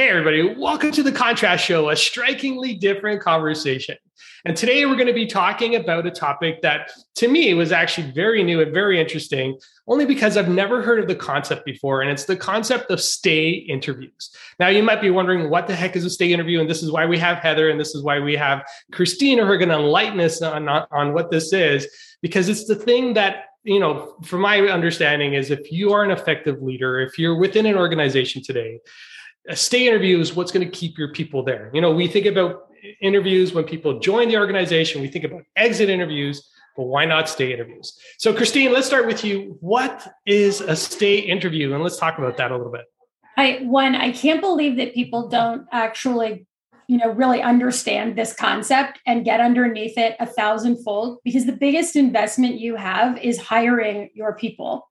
Hey, everybody, welcome to the Contrast Show, a strikingly different conversation. And today we're going to be talking about a topic that to me was actually very new and very interesting, only because I've never heard of the concept before. And it's the concept of stay interviews. Now, you might be wondering what the heck is a stay interview? And this is why we have Heather and this is why we have Christine who are going to enlighten us on, on what this is, because it's the thing that you know, from my understanding, is if you are an effective leader, if you're within an organization today, a stay interview is what's going to keep your people there. You know, we think about interviews when people join the organization, we think about exit interviews, but why not stay interviews? So, Christine, let's start with you. What is a stay interview? And let's talk about that a little bit. I one, I can't believe that people don't actually, you know, really understand this concept and get underneath it a thousandfold because the biggest investment you have is hiring your people.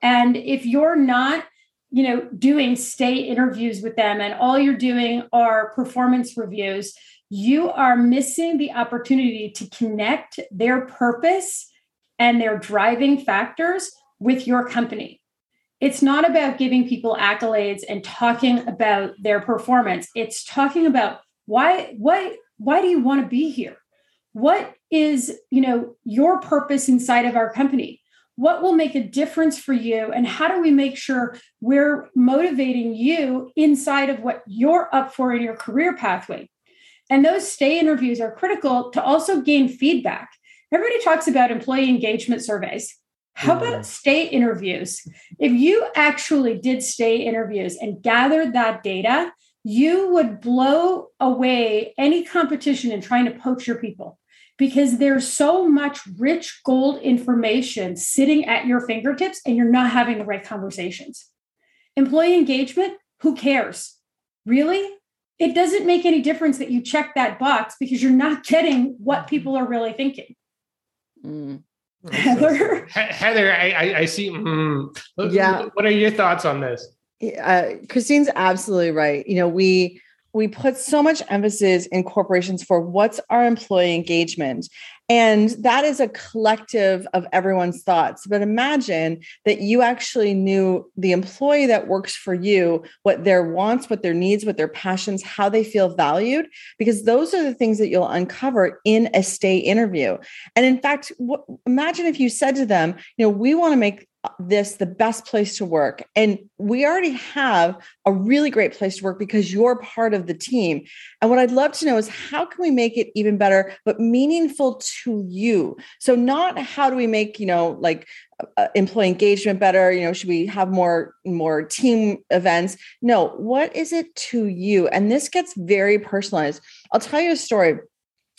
And if you're not you know doing stay interviews with them and all you're doing are performance reviews. You are missing the opportunity to connect their purpose and their driving factors with your company. It's not about giving people accolades and talking about their performance. It's talking about why why why do you want to be here? What is you know your purpose inside of our company what will make a difference for you and how do we make sure we're motivating you inside of what you're up for in your career pathway? And those stay interviews are critical to also gain feedback. Everybody talks about employee engagement surveys. How about mm. stay interviews? If you actually did stay interviews and gathered that data you would blow away any competition in trying to poach your people because there's so much rich gold information sitting at your fingertips and you're not having the right conversations. Employee engagement, who cares? Really? It doesn't make any difference that you check that box because you're not getting what people are really thinking. Mm. Heather, Heather, I, I, see. Mm, yeah. What are your thoughts on this? Uh, Christine's absolutely right. You know, we we put so much emphasis in corporations for what's our employee engagement. And that is a collective of everyone's thoughts. But imagine that you actually knew the employee that works for you what their wants what their needs what their passions how they feel valued because those are the things that you'll uncover in a stay interview. And in fact imagine if you said to them you know we want to make this the best place to work. And we already have a really great place to work because you're part of the team. And what I'd love to know is how can we make it even better, but meaningful to you? So, not how do we make, you know, like uh, employee engagement better you know should we have more more team events no what is it to you and this gets very personalized i'll tell you a story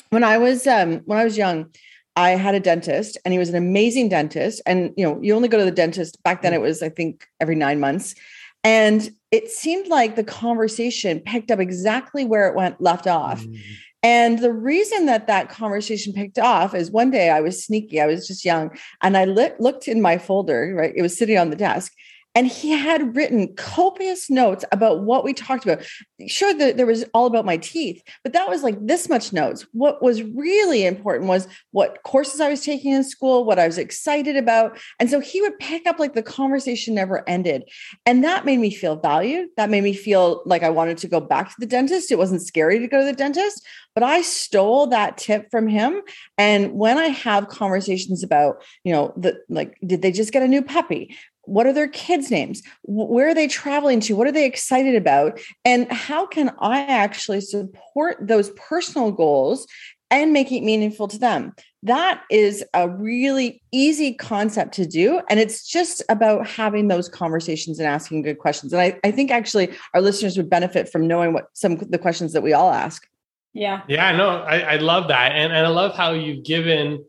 when i was um when i was young I had a dentist and he was an amazing dentist. And, you know, you only go to the dentist back then, it was, I think, every nine months. And it seemed like the conversation picked up exactly where it went left off. Mm. And the reason that that conversation picked off is one day I was sneaky, I was just young, and I lit, looked in my folder, right? It was sitting on the desk, and he had written copious notes about what we talked about. Sure, that there was all about my teeth, but that was like this much notes. What was really important was what courses I was taking in school, what I was excited about. And so he would pick up like the conversation never ended. And that made me feel valued. That made me feel like I wanted to go back to the dentist. It wasn't scary to go to the dentist, but I stole that tip from him. And when I have conversations about, you know, the like, did they just get a new puppy? What are their kids names? Where are they traveling to? What are they excited about? And how can i actually support those personal goals and make it meaningful to them? That is a really easy concept to do and it's just about having those conversations and asking good questions. And i, I think actually our listeners would benefit from knowing what some of the questions that we all ask. Yeah. Yeah no i, I love that. And, and i love how you've given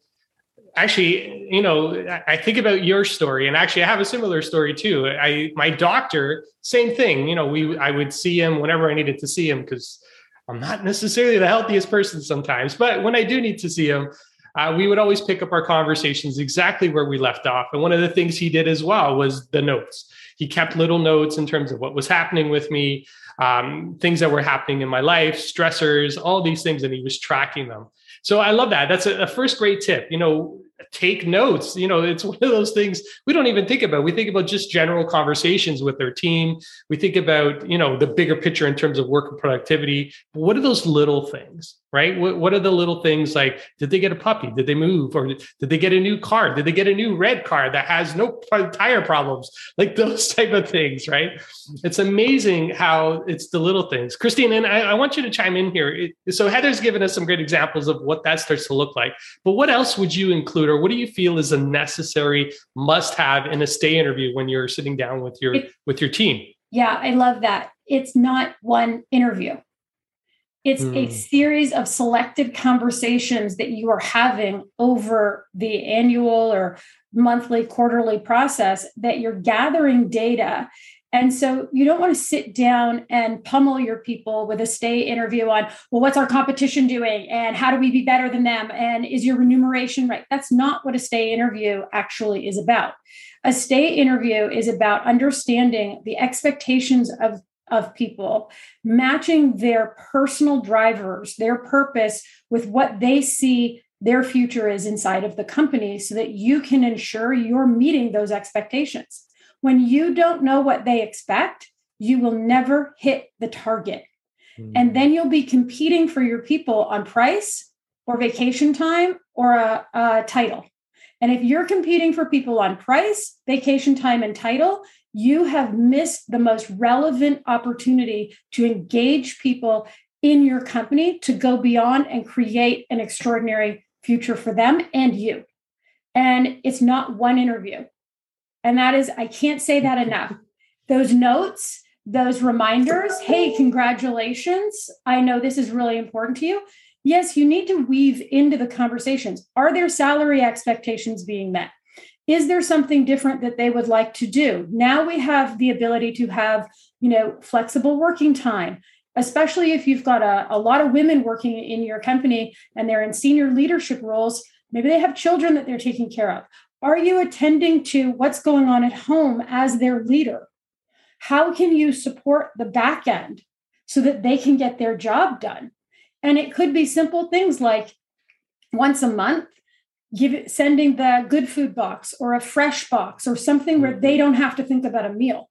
actually, you know, I think about your story, and actually, I have a similar story too. I my doctor, same thing. You know, we I would see him whenever I needed to see him because I'm not necessarily the healthiest person sometimes, but when I do need to see him. Uh, we would always pick up our conversations exactly where we left off. And one of the things he did as well was the notes. He kept little notes in terms of what was happening with me, um, things that were happening in my life, stressors, all these things, and he was tracking them. So I love that. That's a, a first great tip. You know, take notes. You know, it's one of those things we don't even think about. We think about just general conversations with their team. We think about, you know, the bigger picture in terms of work and productivity. But what are those little things? right? What, what are the little things like, did they get a puppy? Did they move? Or did they get a new car? Did they get a new red car that has no tire problems? Like those type of things, right? It's amazing how it's the little things. Christine, and I, I want you to chime in here. So Heather's given us some great examples of what that starts to look like. But what else would you include, or what do you feel is a necessary must-have in a stay interview when you're sitting down with your it, with your team? Yeah, I love that. It's not one interview it's mm. a hmm. series of selected conversations that you are having over the annual or monthly, quarterly process that you're gathering data. And so you don't want to sit down and pummel your people with a stay interview on, well, what's our competition doing? And how do we be better than them? And is your remuneration right? That's not what a stay interview actually is about. A stay interview is about understanding the expectations of of people, matching their personal drivers, their purpose with what they see their future is inside of the company so that you can ensure you're meeting those expectations. When you don't know what they expect, you will never hit the target. Mm. And then you'll be competing for your people on price or vacation time or a, a title. And if you're competing for people on price, vacation time, and title, you have missed the most relevant opportunity to engage people in your company to go beyond and create an extraordinary future for them and you. And it's not one interview. And that is, I can't say that enough. Those notes, those reminders hey, congratulations. I know this is really important to you. Yes, you need to weave into the conversations. Are there salary expectations being met? is there something different that they would like to do now we have the ability to have you know flexible working time especially if you've got a, a lot of women working in your company and they're in senior leadership roles maybe they have children that they're taking care of are you attending to what's going on at home as their leader? How can you support the back end so that they can get their job done? And it could be simple things like once a month give it, sending the good food box or a fresh box or something where they mm-hmm. don't have to think about a meal.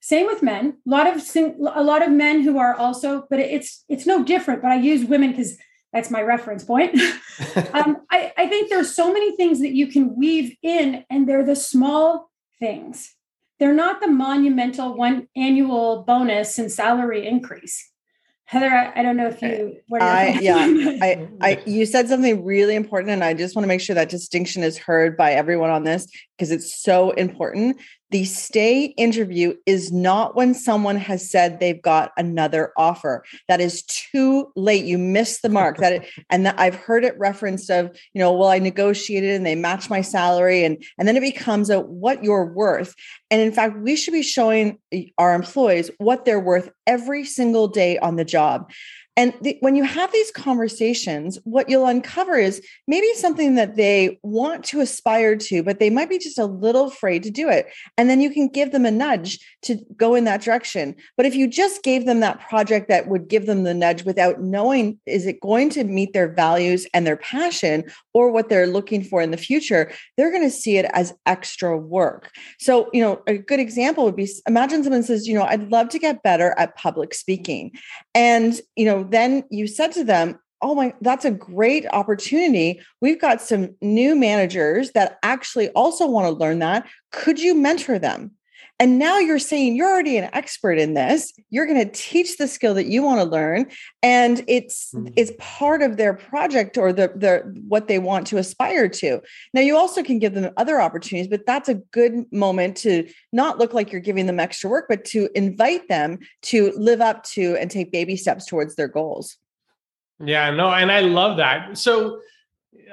Same with men. A lot of a lot of men who are also but it's it's no different but i use women because that's my reference point um, I, I think there's so many things that you can weave in and they're the small things they're not the monumental one annual bonus and salary increase Heather, I, I don't know if you. What I yeah, I, I you said something really important, and I just want to make sure that distinction is heard by everyone on this because it's so important. The stay interview is not when someone has said they've got another offer. That is too late. You missed the mark. That it, and that I've heard it referenced of, you know, well, I negotiated and they match my salary, and and then it becomes a what you're worth. And in fact, we should be showing our employees what they're worth every single day on the job. And the, when you have these conversations, what you'll uncover is maybe something that they want to aspire to, but they might be just a little afraid to do it. And then you can give them a nudge to go in that direction. But if you just gave them that project that would give them the nudge without knowing, is it going to meet their values and their passion or what they're looking for in the future, they're going to see it as extra work. So, you know, a good example would be imagine someone says, you know, I'd love to get better at public speaking. And, you know, then you said to them, Oh my, that's a great opportunity. We've got some new managers that actually also want to learn that. Could you mentor them? And now you're saying you're already an expert in this. You're going to teach the skill that you want to learn, and it's mm-hmm. it's part of their project or the the what they want to aspire to. Now you also can give them other opportunities, but that's a good moment to not look like you're giving them extra work, but to invite them to live up to and take baby steps towards their goals. Yeah, no, and I love that. So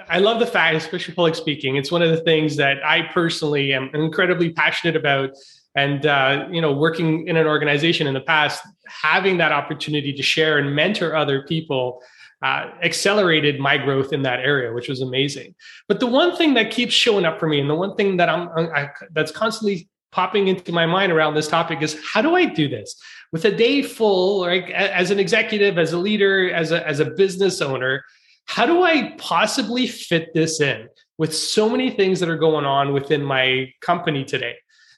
I love the fact, especially public speaking. It's one of the things that I personally am incredibly passionate about and uh, you know working in an organization in the past having that opportunity to share and mentor other people uh, accelerated my growth in that area which was amazing but the one thing that keeps showing up for me and the one thing that i'm I, that's constantly popping into my mind around this topic is how do i do this with a day full right as an executive as a leader as a, as a business owner how do i possibly fit this in with so many things that are going on within my company today.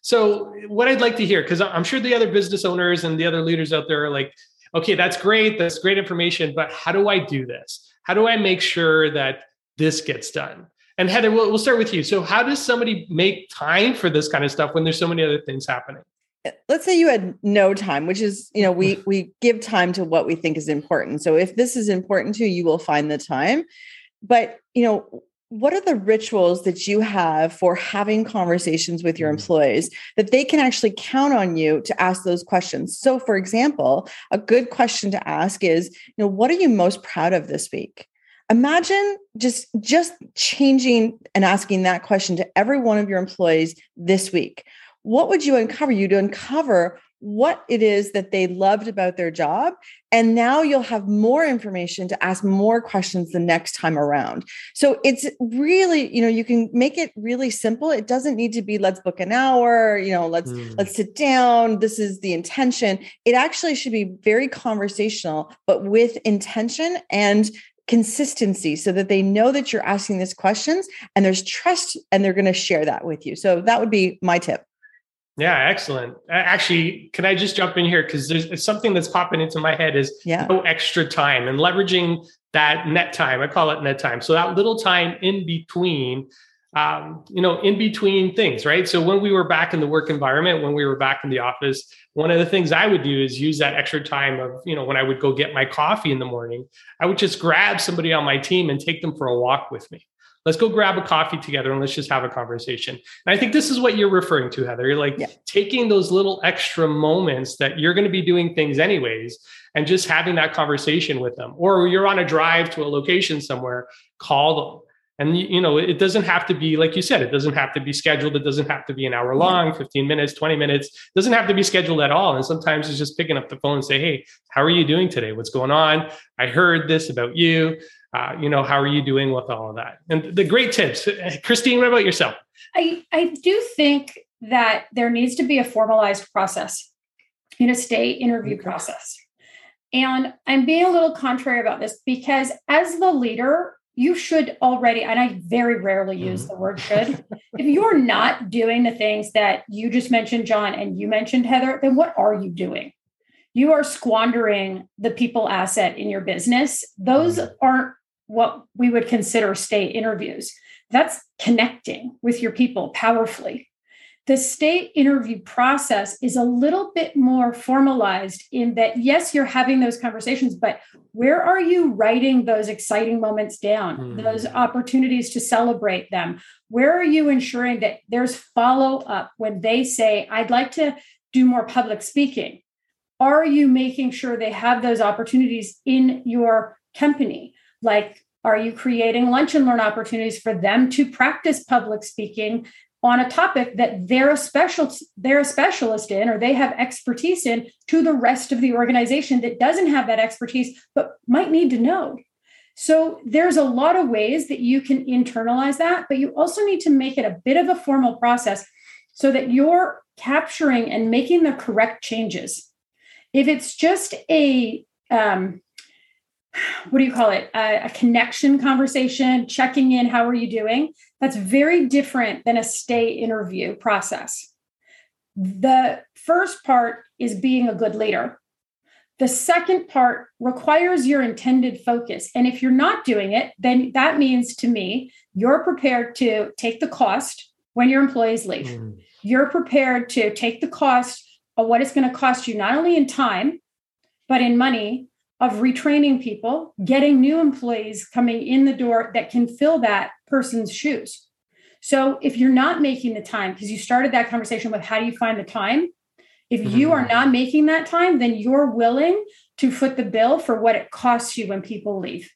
So, what I'd like to hear, because I'm sure the other business owners and the other leaders out there are like, okay, that's great. That's great information. But how do I do this? How do I make sure that this gets done? And Heather, we'll, we'll start with you. So, how does somebody make time for this kind of stuff when there's so many other things happening? Uh, let's say you had no time which is you know we we give time to what we think is important so if this is important to you you will find the time but you know what are the rituals that you have for having conversations with your mm. employees that they can actually count on you to ask those questions? So for example a good question to ask is you know what are you most proud of this week? Imagine just just changing and asking that question to every one of your employees this week. What would you uncover? You'd uncover what it is that they loved about their job. And now you'll have more information to ask more questions the next time around. So it's really, you know, you can make it really simple. It doesn't need to be let's book an hour, you know, let's mm. let's sit down. This is the intention. It actually should be very conversational, but with intention and consistency so that they know that you're asking these questions and there's trust and they're going to share that with you. So that would be my tip. Yeah, excellent. Actually, can I just jump in here because there's something that's popping into my head is yeah. no extra time and leveraging that net time. I call it net time. So that little time in between, um, you know, in between things, right? So when we were back in the work environment, when we were back in the office, one of the things I would do is use that extra time of, you know, when I would go get my coffee in the morning, I would just grab somebody on my team and take them for a walk with me let's go grab a coffee together and let's just have a conversation. And I think this is what you're referring to, Heather. You're like yeah. taking those little extra moments that you're going to be doing things anyways and just having that conversation with them. Or you're on a drive to a location somewhere, call them. And you know, it doesn't have to be like you said, it doesn't have to be scheduled. It doesn't have to be an hour long, 15 minutes, 20 minutes. It doesn't have to be scheduled at all. And sometimes it's just picking up the phone and say, Hey, how are you doing today? What's going on? I heard this about you uh, you know how are you doing with all of that? And the great tips. Christine what about yourself? I i do think that there needs to be a formalized process in a stay interview okay. process. And i'm being a little contrary about this because as the leader you should already and i very rarely use mm-hmm. the word should. If you're not doing the things that you just mentioned john and you mentioned heather then what are you doing you are squandering the people asset in your business. Those mm-hmm. aren't what we would consider stay interviews. That's connecting with your people powerfully. The stay interview process is a little bit more formalized in that, yes, you're having those conversations, but where are you writing those exciting moments down, mm. those opportunities to celebrate them? Where are you ensuring that there's follow up when they say, I'd like to do more public speaking? Are you making sure they have those opportunities in your company? Like, are you creating lunch and learn opportunities for them to practice public speaking on a topic that they're a special they're a specialist in or they have expertise in to the rest of the organization that doesn't have that expertise but might need to know so there's a lot of ways that you can internalize that but you also need to make it a bit of a formal process so that you're capturing and making the correct changes if it's just a um, what do you call it? A, a, connection conversation checking in how are you doing? That's very different than a stay interview process. The first part is being a good leader. The second part requires your intended focus. And if you're not doing it then that means to me you're prepared to take the cost when your employees leave. Mm. you're prepared to take the cost of what it's going to cost you, not only in time, but in money of retraining people, getting new employees coming in the door that can fill that person's shoes. So if you're not making the time, because you started that conversation with how do you find the time? If you are mm-hmm. not making that time, then you're willing to foot the bill for what it costs you when people leave.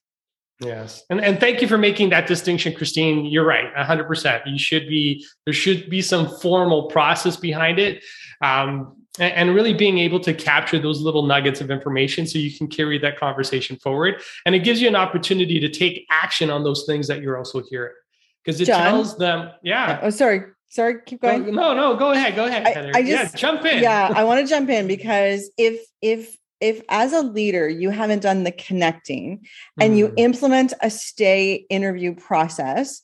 Yes. And, and thank you for making that distinction, Christine. You're right, 100%. You should be, there should be some formal process behind it. Um, and really being able to capture those little nuggets of information so you can carry that conversation forward. And it gives you an opportunity to take action on those things that you're also hearing. Because it John, tells them yeah. Oh sorry. Sorry keep going. no no go ahead go ahead I, I just, yeah, jump in. yeah i want to jump in because if if if as a leader you haven't done the connecting and mm. you implement a stay interview process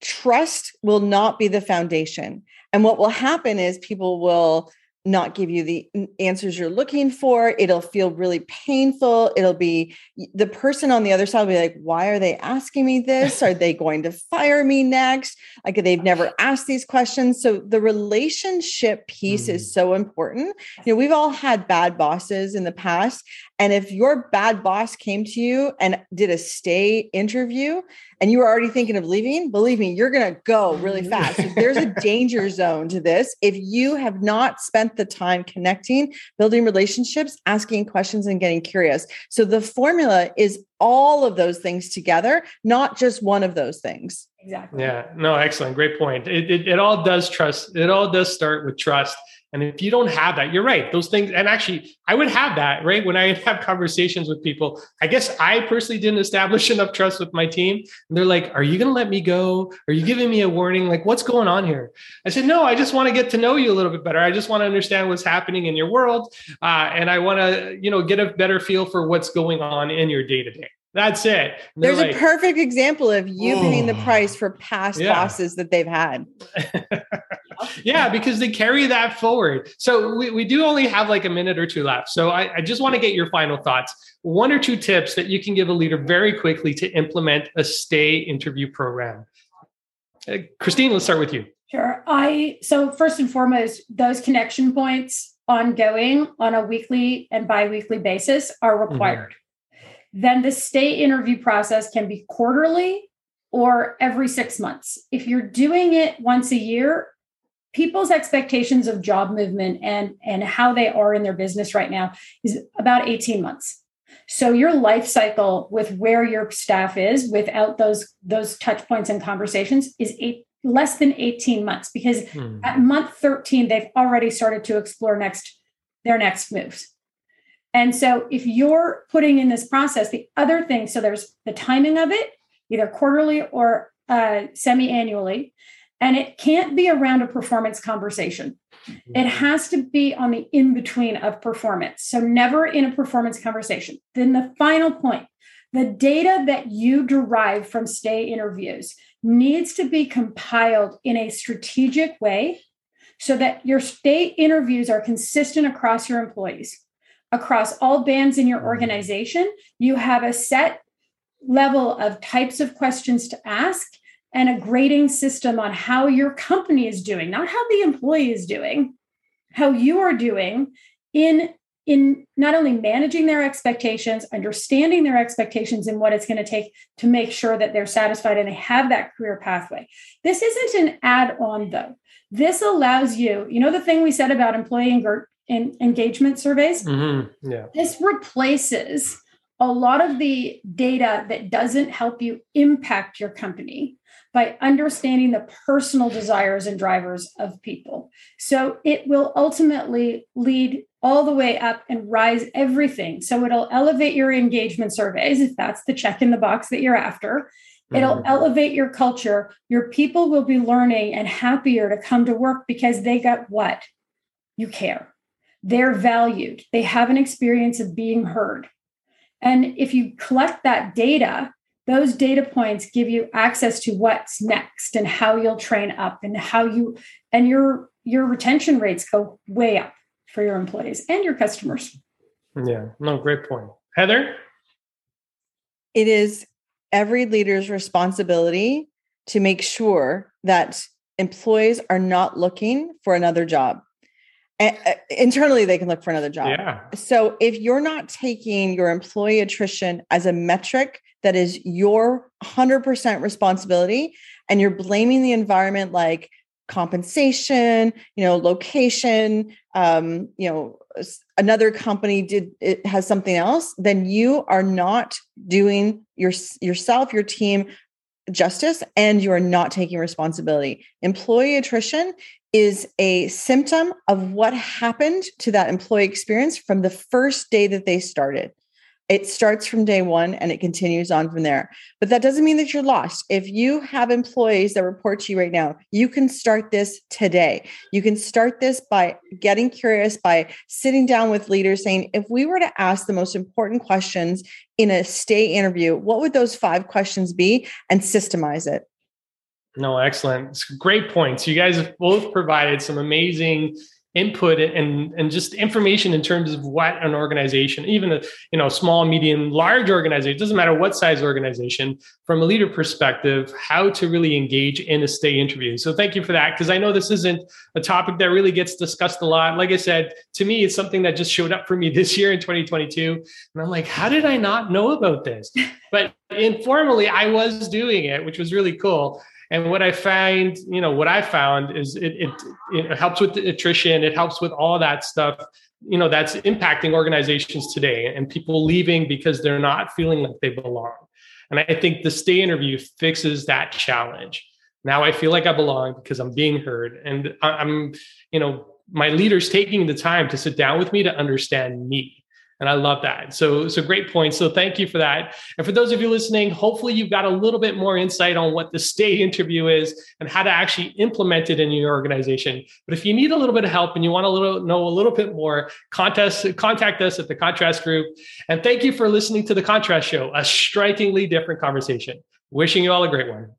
trust will not be the foundation. And what will happen is people will not give you the answers you're looking for. It'll feel really painful. It'll be the person on the other side will be like, why are they asking me this? Are they going to fire me next? Like they've never asked these questions. So the relationship piece mm. is so important. You know, we've all had bad bosses in the past. And if your bad boss came to you and did a stay interview and you were already thinking of leaving, believe me, you're going to go really mm. fast. there's a danger zone to this. If you have not spent the time connecting, building relationships, asking questions, and getting curious. So the formula is all of those things together, not just one of those things. Exactly. Yeah. No, excellent. Great point. It, it, it all does trust. It all does start with trust. And if you don't have that, you're right. Those things, and actually, I would have that, right? When I have conversations with people, I guess I personally didn't establish enough trust with my team. And they're like, Are you going to let me go? Are you giving me a warning? Like, what's going on here? I said, No, I just want to get to know you a little bit better. I just want to understand what's happening in your world. Uh, and I want to, you know, get a better feel for what's going on in your day to day. That's it. There's like, a perfect example of you oh, paying the price for past yeah. bosses that they've had. yeah, because they carry that forward. So we, we do only have like a minute or two left. So I, I just want to get your final thoughts. One or two tips that you can give a leader very quickly to implement a stay interview program. Uh, Christine, let's start with you. Sure. I so first and foremost, those connection points ongoing on a weekly and biweekly basis are required. Mm-hmm then the stay interview process can be quarterly or every six months. If you're doing it once a year, people's expectations of job movement and, and how they are in their business right now is about 18 months. So your life cycle with where your staff is without those those touch points and conversations is eight less than 18 months because hmm. at month 13 they've already started to explore next their next moves. And so if you're putting in this process, the other thing, so there's the timing of it, either quarterly or uh, semi annually, and it can't be around a performance conversation. It mm-hmm. has to be on the in between of performance. So never in a performance conversation. Then the final point the data that you derive from stay interviews needs to be compiled in a strategic way so that your stay interviews are consistent across your employees across all bands in your mm-hmm. organization. You have a set level of types of questions to ask and a grading system on how your company is doing, not how the employee is doing, how you are doing in in not only managing their expectations, understanding their expectations and what it's going to take to make sure that they're satisfied and they have that career pathway. This isn't an add on, though. This allows you, you know, the thing we said about employee in engagement surveys. Mm-hmm. Yeah. This replaces a lot of the data that doesn't help you impact your company by understanding the personal desires and drivers of people. So it will ultimately lead all the way up and rise everything. So it'll elevate your engagement surveys, if that's the check in the box that you're after. It'll mm-hmm. elevate your culture. Your people will be learning and happier to come to work because they got what? You care they're valued, they have an experience of being heard. And if you collect that data, those data points give you access to what's next and how you'll train up and how you and your your retention rates go way up for your employees and your customers. Yeah, no, great point. Heather? It is every leader's responsibility to make sure that employees are not looking for another job internally they can look for another job. Yeah. So if you're not taking your employee attrition as a metric that is your 100% responsibility and you're blaming the environment like compensation, you know, location, um, you know, another company did it has something else, then you are not doing your yourself, your team justice and you are not taking responsibility. Employee attrition is a symptom of what happened to that employee experience from the first day that they started. It starts from day one and it continues on from there. But that doesn't mean that you're lost. If you have employees that report to you right now, you can start this today. You can start this by getting curious, by sitting down with leaders saying, if we were to ask the most important questions in a stay interview, what would those five questions be? And systemize it. No, excellent. It's great points. You guys have both provided some amazing input and and just information in terms of what an organization even a you know small medium large organization doesn't matter what size organization from a leader perspective how to really engage in a stay interview so thank you for that because i know this isn't a topic that really gets discussed a lot like i said to me it's something that just showed up for me this year in 2022 and i'm like how did i not know about this but informally i was doing it which was really cool and what I find, you know, what I found is it, it, it helps with attrition. It helps with all that stuff, you know, that's impacting organizations today and people leaving because they're not feeling like they belong. And I think the stay interview fixes that challenge. Now I feel like I belong because I'm being heard and I'm, you know, my leaders taking the time to sit down with me to understand me and I love that. So, so great point. So thank you for that. And for those of you listening, hopefully you've got a little bit more insight on what the stay interview is and how to actually implement it in your organization. But if you need a little bit of help and you want to little, know a little bit more, contact, contact us at the Contrast Group. And thank you for listening to the Contrast Show, a strikingly different conversation. Wishing you all a great one.